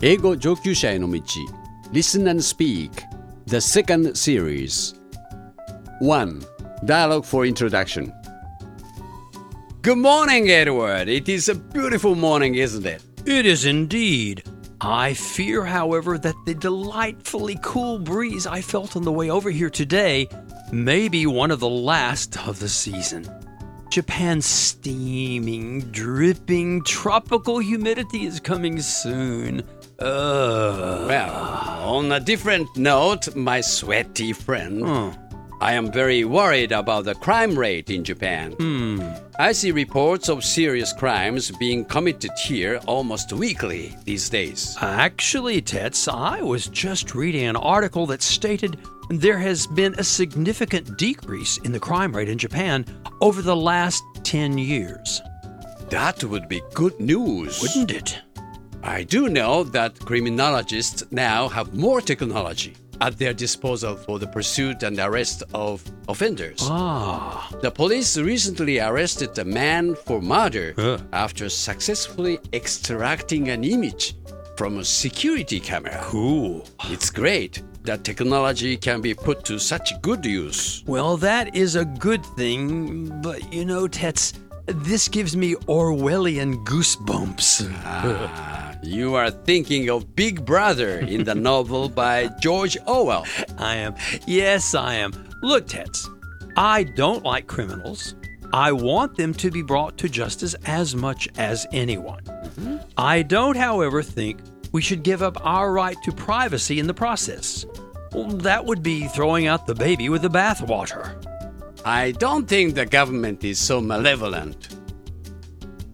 英語上級者への道 Listen and Speak The second series 1. Dialogue for Introduction Good morning, Edward. It is a beautiful morning, isn't it? It is indeed. I fear, however, that the delightfully cool breeze I felt on the way over here today may be one of the last of the season. Japan's steaming, dripping, tropical humidity is coming soon. Ugh. Well, on a different note, my sweaty friend, Oh. I am very worried about the crime rate in Japan. Hmm. I see reports of serious crimes being committed here almost weekly these days. Actually, Tets, I was just reading an article that stated there has been a significant decrease in the crime rate in Japan over the last 10 years. That would be good news. Wouldn't it? I do know that criminologists now have more technology at their disposal for the pursuit and arrest of offenders. Ah. The police recently arrested a man for murder Huh. after successfully extracting an image from a security camera. Cool. It's great that technology can be put to such good use. Well, that is a good thing, but you know, Tets, this gives me Orwellian goosebumps. Ah, you are thinking of Big Brother in the novel by George Orwell. I am. Yes, I am. Look, Tets, I don't like criminals. I want them to be brought to justice as much as anyone. Mm-hmm. I don't, however, think we should give up our right to privacy in the process. Well, that would be throwing out the baby with the bathwater. I don't think the government is so malevolent.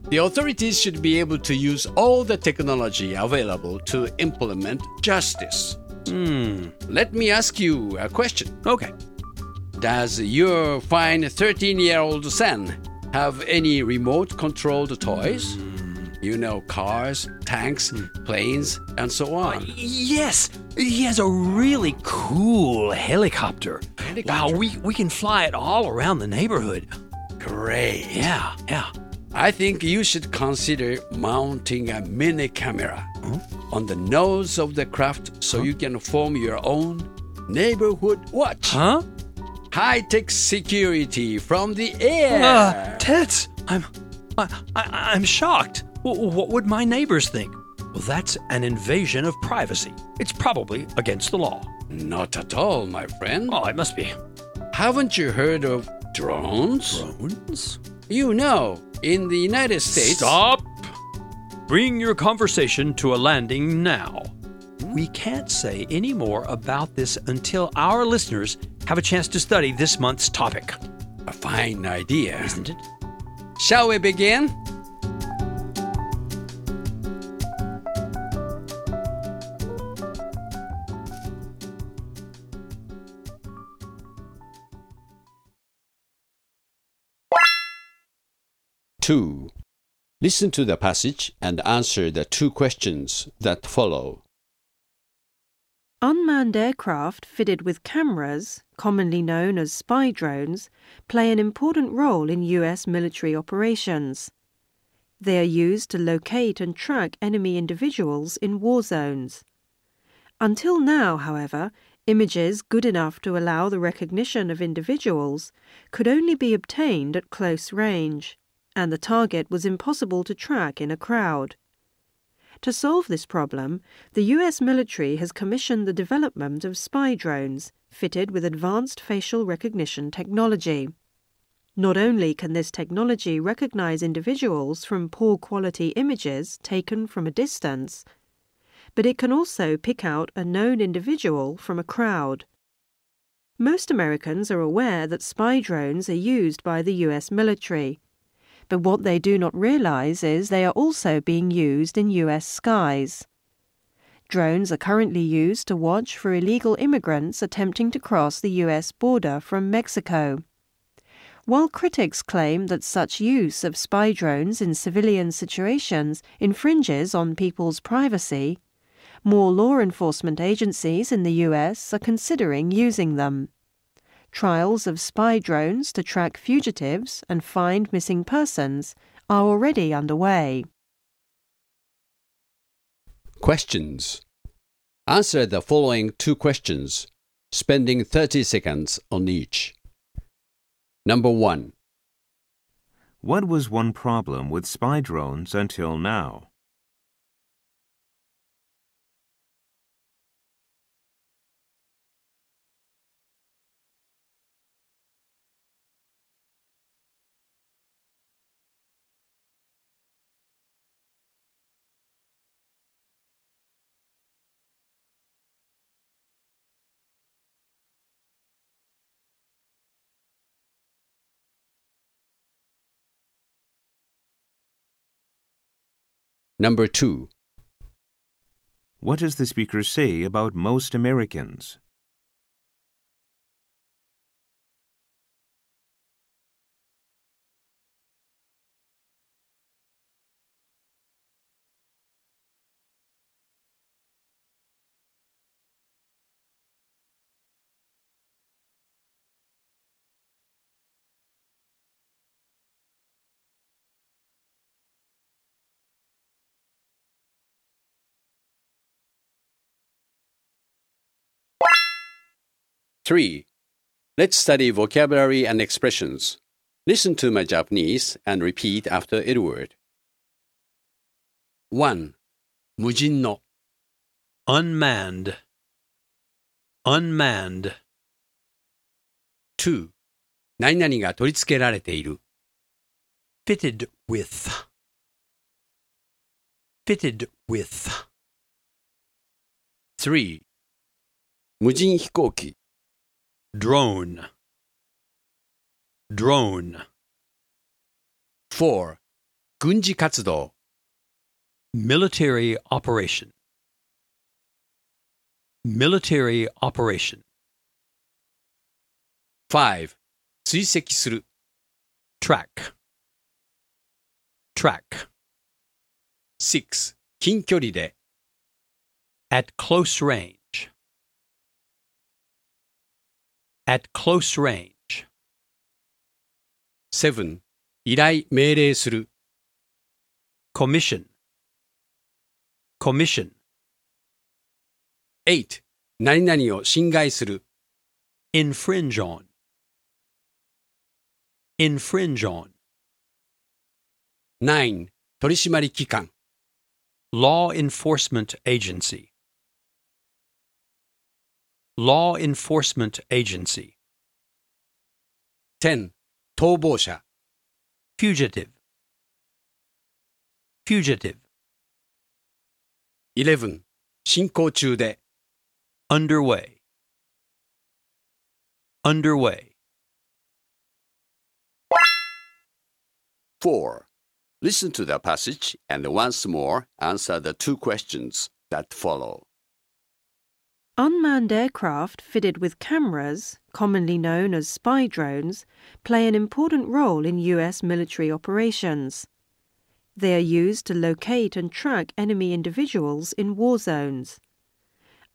The authorities should be able to use all the technology available to implement justice. Hmm. Let me ask you a question. Okay. Does your fine 13 year old son have any remote controlled toys? Hmm. You know, cars, tanks, hmm. planes, and so uh, on. Yes, he has a really cool helicopter. Helicopter? Wow, we, we can fly it all around the neighborhood. Great. Yeah, yeah. I think you should consider mounting a mini camera on the nose of the craft so you can form your own neighborhood watch. Huh? High tech security from the air. Uh, Tets, I'm, I, I, I'm shocked. W- what would my neighbors think? Well, that's an invasion of privacy. It's probably against the law. Not at all, my friend. Oh, it must be. Haven't you heard of drones? Drones? You know, in the United States. Stop! Bring your conversation to a landing now. We can't say any more about this until our listeners have a chance to study this month's topic. A fine idea. Isn't it? Shall we begin? Two. Listen to the passage and answer the two questions that follow. Unmanned aircraft fitted with cameras, commonly known as spy drones, play an important role in U.S. military operations. They are used to locate and track enemy individuals in war zones. Until now, however, images good enough to allow the recognition of individuals could only be obtained at close range, and the target was impossible to track in a crowd. To solve this problem, the US military has commissioned the development of spy drones fitted with advanced facial recognition technology. Not only can this technology recognize individuals from poor quality images taken from a distance, but it can also pick out a known individual from a crowd. Most Americans are aware that spy drones are used by the US military, but what they do not realize is they are also being used in US skies. Drones are currently used to watch for illegal immigrants attempting to cross the US border from Mexico. While critics claim that such use of spy drones in civilian situations infringes on people's privacy, more law enforcement agencies in the US are considering using them. Trials of spy drones to track fugitives and find missing persons are already underway. Questions. Answer the following two questions, spending 30 seconds on each. Number 1. What was one problem with spy drones until now? Number 2. What does the speaker say about most Americans? Three. Let's study vocabulary and expressions. Listen to my Japanese and repeat after Edward. 1. 無人の Unmanned. Unmanned. 2. 何々が取り付けられている Fitted with. Fitted with. 3. 無人飛行機 Drone. Drone. 4. 軍事活動 Military operation. Military operation. 5. 追跡する Track. Track. 6. 近距離で At close range. At close range. 7. 依頼命令する Commission. Commission. 8. 何々を侵害する Infringe on. Infringe on. 9. 取締機関 Law enforcement agency. Law enforcement agency. 10. 逃亡者 Fugitive. Fugitive. 11. 進行中で Underway. Underway. 4. Listen to the passage and once more answer the two questions that follow. Unmanned aircraft fitted with cameras, commonly known as spy drones, play an important role in U.S. military operations. They are used to locate and track enemy individuals in war zones.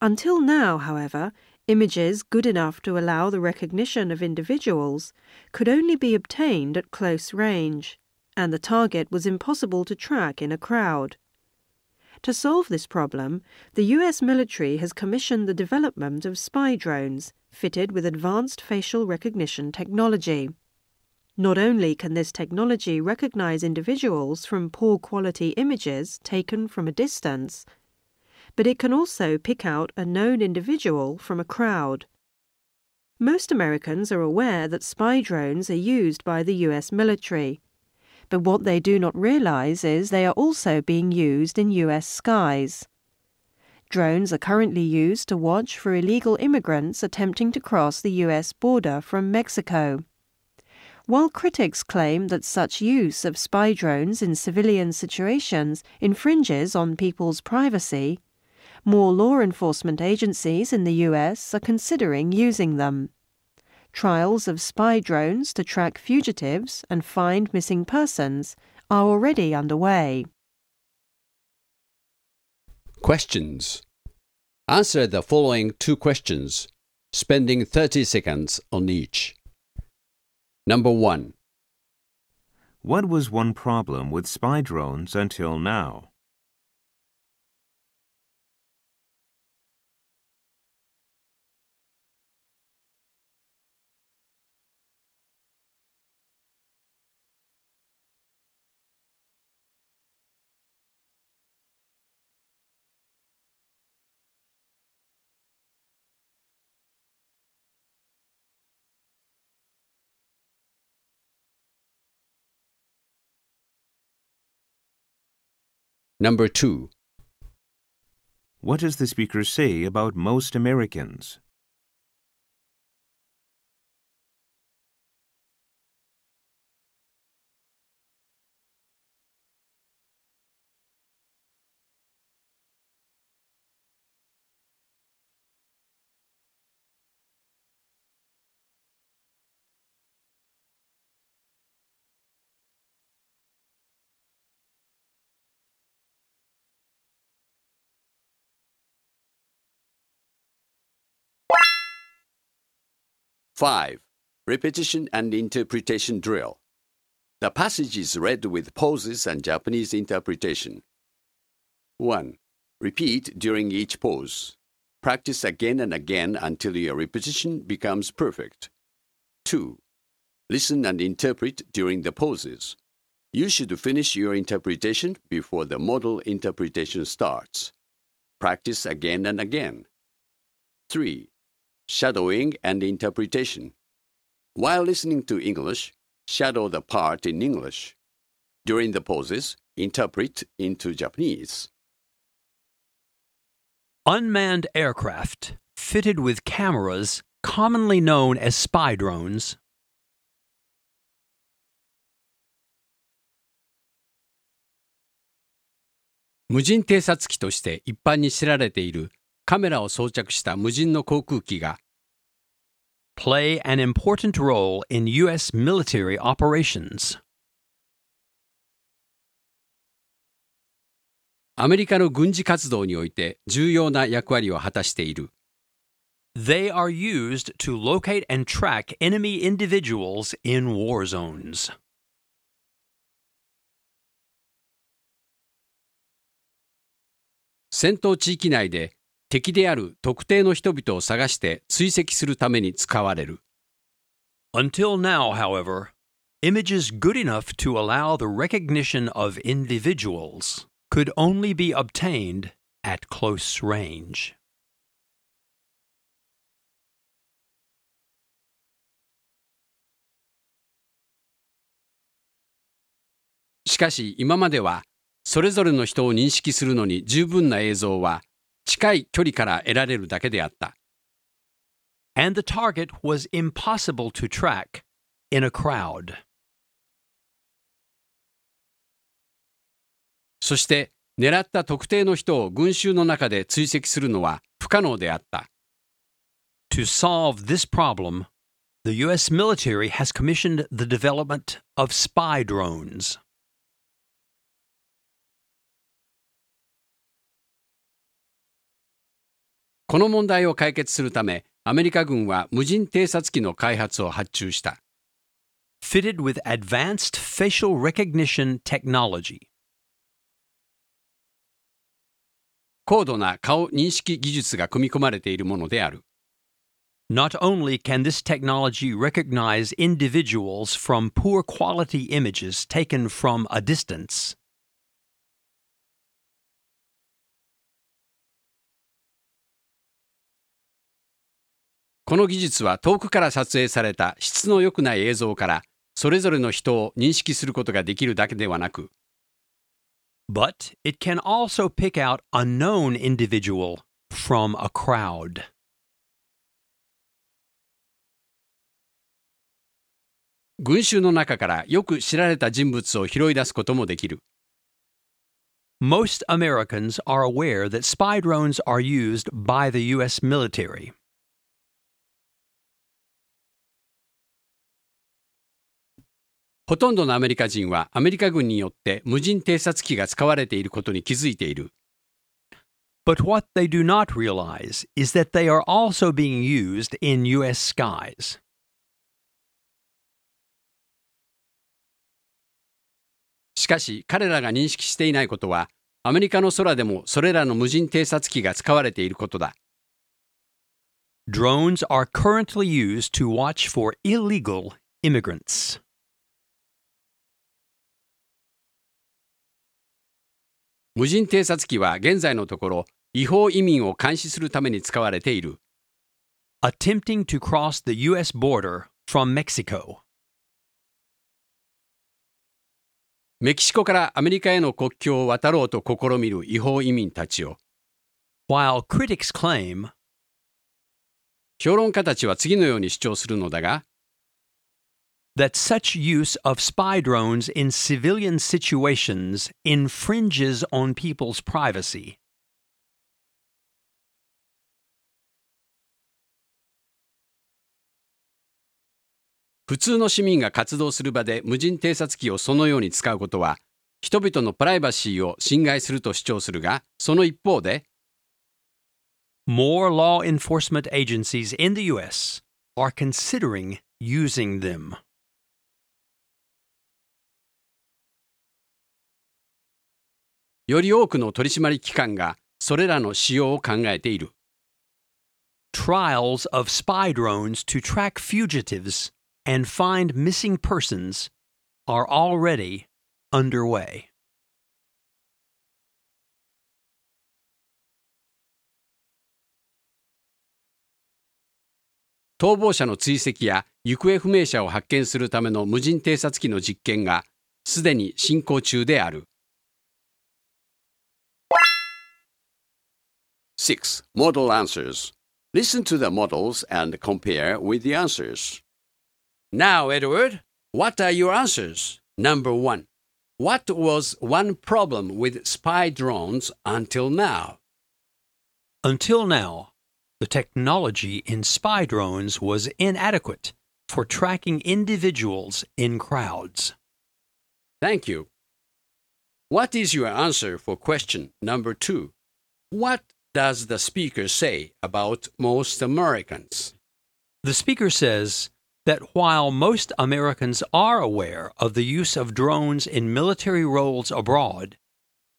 Until now, however, images good enough to allow the recognition of individuals could only be obtained at close range, and the target was impossible to track in a crowd. To solve this problem, the US military has commissioned the development of spy drones fitted with advanced facial recognition technology. Not only can this technology recognize individuals from poor quality images taken from a distance, but it can also pick out a known individual from a crowd. Most Americans are aware that spy drones are used by the US military but what they do not realize is they are also being used in US skies. Drones are currently used to watch for illegal immigrants attempting to cross the US border from Mexico. While critics claim that such use of spy drones in civilian situations infringes on people's privacy, more law enforcement agencies in the US are considering using them. Trials of spy drones to track fugitives and find missing persons are already underway. Questions. Answer the following two questions, spending 30 seconds on each. Number 1. What was one problem with spy drones until now? Number 2. What does the speaker say about most Americans? Five. Repetition and interpretation drill. The passage is read with pauses and Japanese interpretation. 1. Repeat during each pause. Practice again and again until your repetition becomes perfect. 2. Listen and interpret during the pauses. You should finish your interpretation before the model interpretation starts. Practice again and again. 3 shadowing and interpretation. While listening to English, shadow the part in English. During the pauses, interpret into Japanese. Unmanned aircraft fitted with cameras, commonly known as spy drones, 無人偵察機として一般に知られている カメラを装着した無人の航空機が play an important role in U.S. military operations. アメリカの軍事活動において重要な役割を果たしている。They are used to locate and track enemy individuals in war zones. 戦闘地域内で敵である特定の人々を探して追跡するために使われる。Until now, however, images good enough to allow the recognition of individuals could only be obtained at close range. しかし今まではそれぞれの人を認識するのに十分な映像は近い距離から得られるだけであった。And the target was impossible to track in a crowd. そして狙った特定の人を群衆の中で追跡するのは不可能であった。To solve this problem, the U.S. military has commissioned the development of spy drones. この問題を解決するため、アメリカ軍は無人偵察機の開発を発注した。Fitted with advanced facial recognition technology. 高度な顔認識技術が組み込まれているものである。Not only can this technology recognize individuals from poor quality images taken from a distance, この技術は遠くから撮影された質の良くない映像からそれぞれの人を認識することができるだけではなく、but it can also pick out a known individual from a crowd. 群衆の中からよく知られた人物を拾い出すこともできる。Most Americans are aware that spy drones are used by the U.S. military. ほとんどのアメリカ人はアメリカ軍によって無人偵察機が使われていることに気づいている。But what they do not realize is that they are also being used in U.S. skies. しかし彼らが認識していないことはアメリカの空でもそれらの無人偵察機が使われていることだ。Drones are currently used to watch for illegal immigrants. 無人偵察機は現在のところ違法移民を監視するために使われている。attempting to cross the U.S. border from Mexico. メキシコからアメリカへの国境を渡ろうと試みる違法移民たちを While critics claim 評論家たちは次のように主張するのだが that such use of spy drones in civilian situations infringes on people's privacy. 普通の市民が活動する場で無人偵察機をそのように使うことは人々のプライバシーを侵害すると主張するがその一方で More law enforcement agencies in the U.S. are considering using them. より多くの取締機関がそれらの使用を考えている Trials of spy drones to track fugitives and find missing persons are already underway. 逃亡者の追跡や行方不明者を発見するための無人偵察機の実験がすでに進行中である 6. Model answers. Listen to the models and compare with the answers. Now, Edward, what are your answers? Number 1. What was one problem with spy drones until now? Until now, the technology in spy drones was inadequate for tracking individuals in crowds. Thank you. What is your answer for question number 2? What does the speaker say about most Americans? The speaker says that while most Americans are aware of the use of drones in military roles abroad,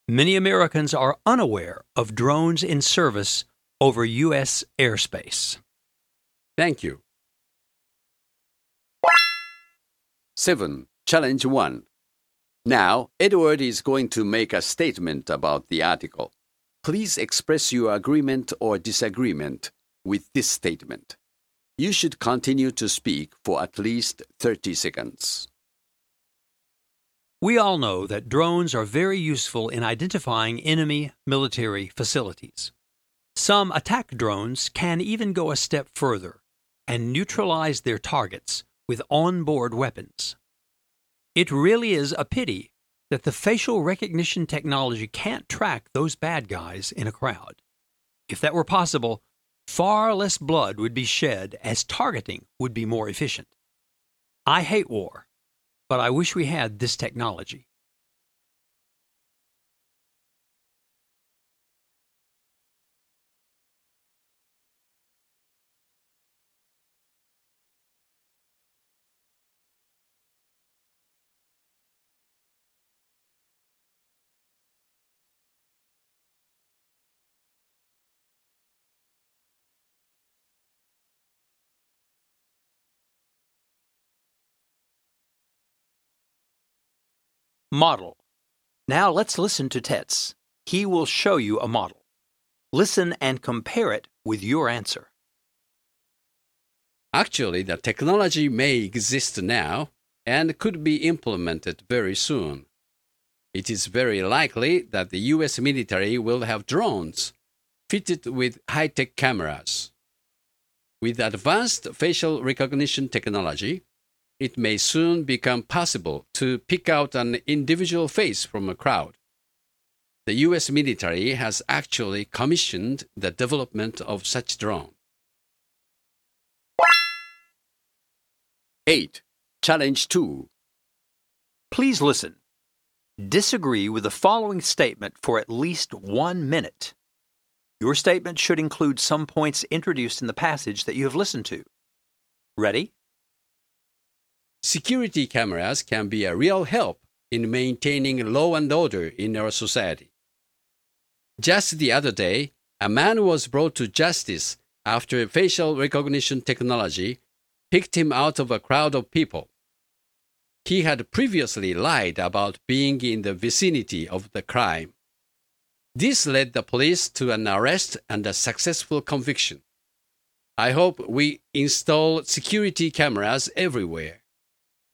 many Americans are unaware of drones in service over U.S. airspace. Thank you. 7. Challenge 1. Now, Edward is going to make a statement about the article. Please express your agreement or disagreement with this statement. You should continue to speak for at least 30 seconds. We all know that drones are very useful in identifying enemy military facilities. Some attack drones can even go a step further and neutralize their targets with onboard weapons. It really is a pity that the facial recognition technology can't track those bad guys in a crowd. If that were possible, far less blood would be shed as targeting would be more efficient. I hate war, but I wish we had this technology. Model. Now let's listen to Tets. He will show you a model. Listen and compare it with your answer. Actually, the technology may exist now and could be implemented very soon. It is very likely that the US military will have drones fitted with high tech cameras. With advanced facial recognition technology, it may soon become possible to pick out an individual face from a crowd. The US military has actually commissioned the development of such drone. 8. Challenge 2. Please listen. Disagree with the following statement for at least one minute. Your statement should include some points introduced in the passage that you have listened to. Ready? Security cameras can be a real help in maintaining law and order in our society. Just the other day, a man was brought to justice after facial recognition technology picked him out of a crowd of people. He had previously lied about being in the vicinity of the crime. This led the police to an arrest and a successful conviction. I hope we install security cameras everywhere.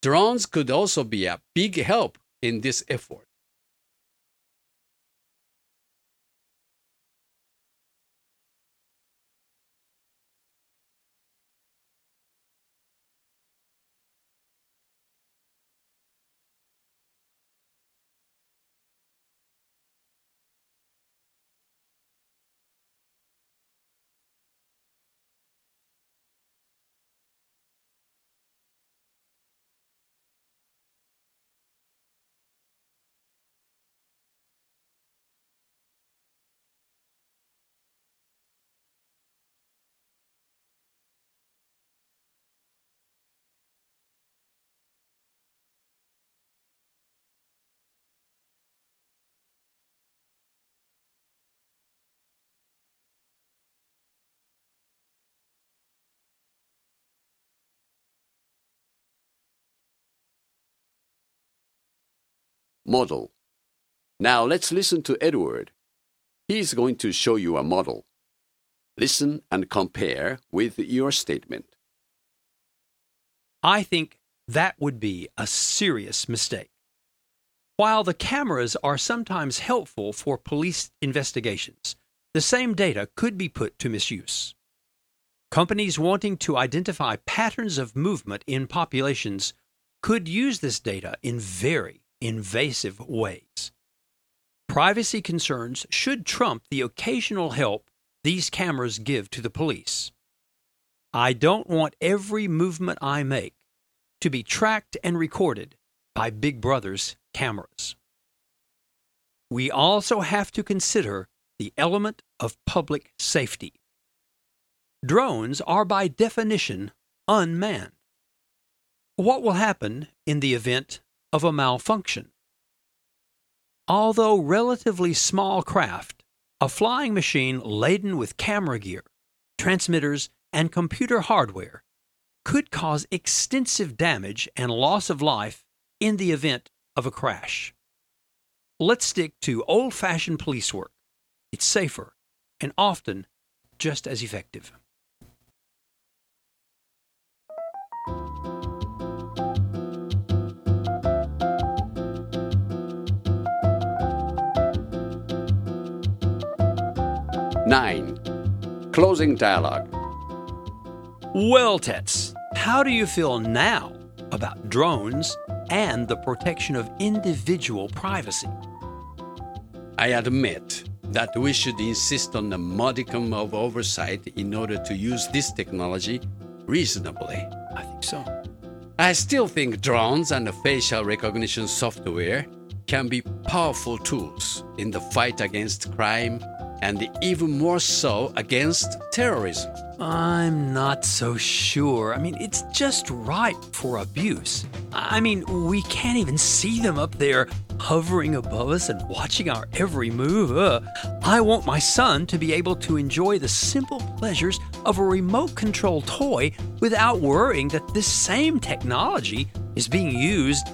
Drones could also be a big help in this effort. Model. Now let's listen to Edward. He is going to show you a model. Listen and compare with your statement. I think that would be a serious mistake. While the cameras are sometimes helpful for police investigations, the same data could be put to misuse. Companies wanting to identify patterns of movement in populations could use this data in very invasive ways. Privacy concerns should trump the occasional help these cameras give to the police. I don't want every movement I make to be tracked and recorded by Big Brother's cameras. We also have to consider the element of public safety. Drones are by definition unmanned. What will happen in the event of a malfunction? Although relatively small craft, a flying machine laden with camera gear, transmitters, and computer hardware could cause extensive damage and loss of life in the event of a crash. Let's stick to old fashioned police work. It's safer and often just as effective. Nine. Closing dialogue. Well, Tets, how do you feel now about drones and the protection of individual privacy? I admit that we should insist on a modicum of oversight in order to use this technology reasonably. I think so. I still think drones and facial recognition software can be powerful tools in the fight against crime and even more so against terrorism. I'm not so sure. I mean, it's just ripe for abuse. I mean, we can't even see them up there hovering above us and watching our every move. Uh, I want my son to be able to enjoy the simple pleasures of a remote control toy without worrying that this same technology is being used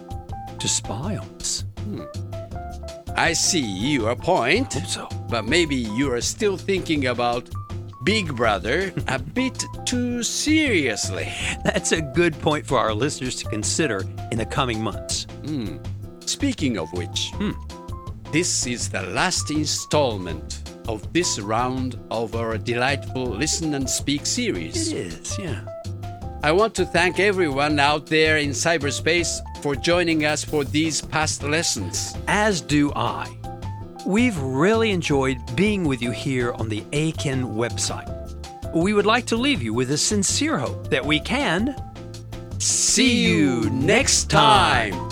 to spy on us. Hmm. I see your point. Hope so. But maybe you are still thinking about Big Brother a bit too seriously. That's a good point for our listeners to consider in the coming months. Hmm. Speaking of which, Hmm. this is the last installment of this round of our delightful Listen and Speak series. It is, yeah. I want to thank everyone out there in cyberspace for joining us for these past lessons. As do I. We've really enjoyed being with you here on the Eiken website. We would like to leave you with a sincere hope that we can See you next time.